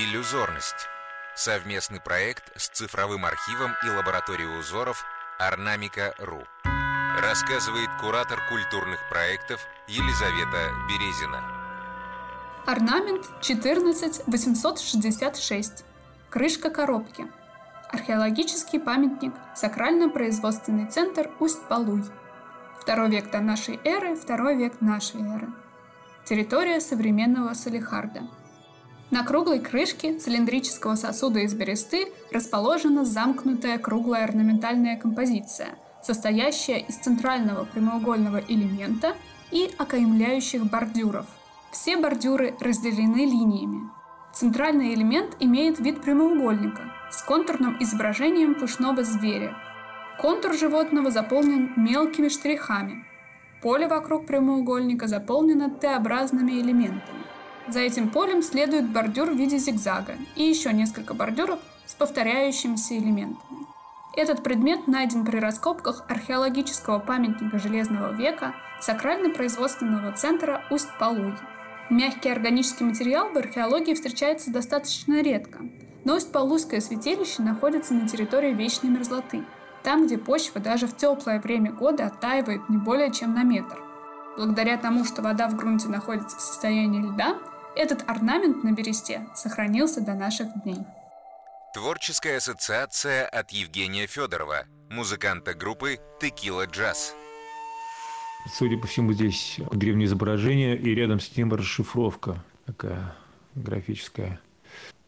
Иллюзорность. Совместный проект с цифровым архивом и лабораторией узоров Орнамика.ру. Рассказывает куратор культурных проектов Елизавета Березина. Орнамент 14866. Крышка коробки. Археологический памятник, сакрально-производственный центр Усть-Балуй. Второй век до нашей эры, второй век нашей эры. Территория современного Салихарда. На круглой крышке цилиндрического сосуда из бересты расположена замкнутая круглая орнаментальная композиция, состоящая из центрального прямоугольного элемента и окаймляющих бордюров. Все бордюры разделены линиями. Центральный элемент имеет вид прямоугольника с контурным изображением пушного зверя. Контур животного заполнен мелкими штрихами. Поле вокруг прямоугольника заполнено Т-образными элементами. За этим полем следует бордюр в виде зигзага и еще несколько бордюров с повторяющимися элементами. Этот предмет найден при раскопках археологического памятника Железного века сакрально-производственного центра Усть-Палуй. Мягкий органический материал в археологии встречается достаточно редко, но Усть-Палуйское святилище находится на территории вечной мерзлоты, там, где почва даже в теплое время года оттаивает не более чем на метр. Благодаря тому, что вода в грунте находится в состоянии льда, этот орнамент на бересте сохранился до наших дней. Творческая ассоциация от Евгения Федорова, музыканта группы «Текила Джаз». Судя по всему, здесь древнее изображение, и рядом с ним расшифровка такая графическая.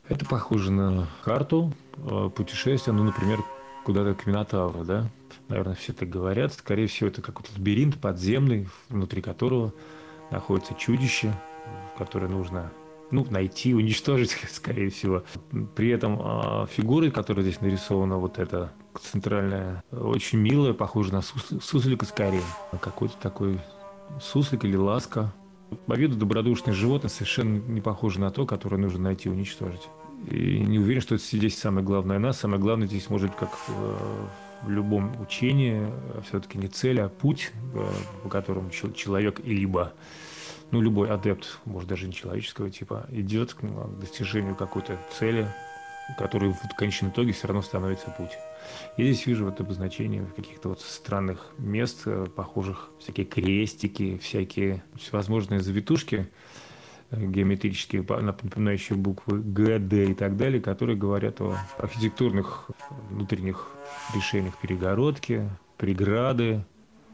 Это похоже на карту э, путешествия, ну, например, куда-то к Минотавру, да? Наверное, все так говорят. Скорее всего, это какой-то лабиринт подземный, внутри которого находится чудище, которое нужно ну, найти, уничтожить, скорее всего. При этом э, фигуры, которые здесь нарисована, вот эта центральная, очень милая, похожа на сус, суслика скорее. Какой-то такой суслик или ласка. По виду добродушное животное совершенно не похоже на то, которое нужно найти и уничтожить. И не уверен, что это здесь самое главное нас. Самое главное здесь может как в, в любом учении все-таки не цель, а путь, э, по которому человек и либо ну, любой адепт, может, даже не человеческого типа, идет к достижению какой-то цели, который в конечном итоге все равно становится путь. Я здесь вижу вот обозначение каких-то вот странных мест, э, похожих всякие крестики, всякие всевозможные завитушки э, геометрические, напоминающие буквы Г, Д и так далее, которые говорят о архитектурных внутренних решениях перегородки, преграды,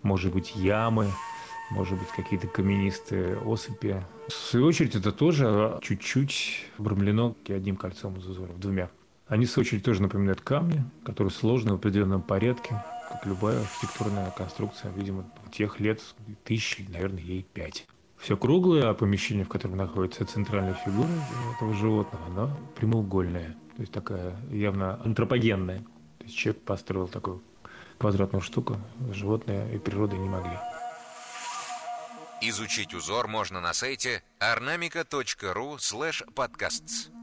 может быть, ямы – может быть, какие-то каменистые осыпи. В свою очередь, это тоже чуть-чуть обрамлено одним кольцом из узоров, двумя. Они, в свою очередь, тоже напоминают камни, которые сложены в определенном порядке, как любая архитектурная конструкция, видимо, тех лет тысячи, наверное, ей пять. Все круглое, а помещение, в котором находится центральная фигура этого животного, оно прямоугольное, то есть такая явно антропогенная. То есть человек построил такую квадратную штуку, животное и природа не могли. Изучить узор можно на сайте ornamica.ru podcasts.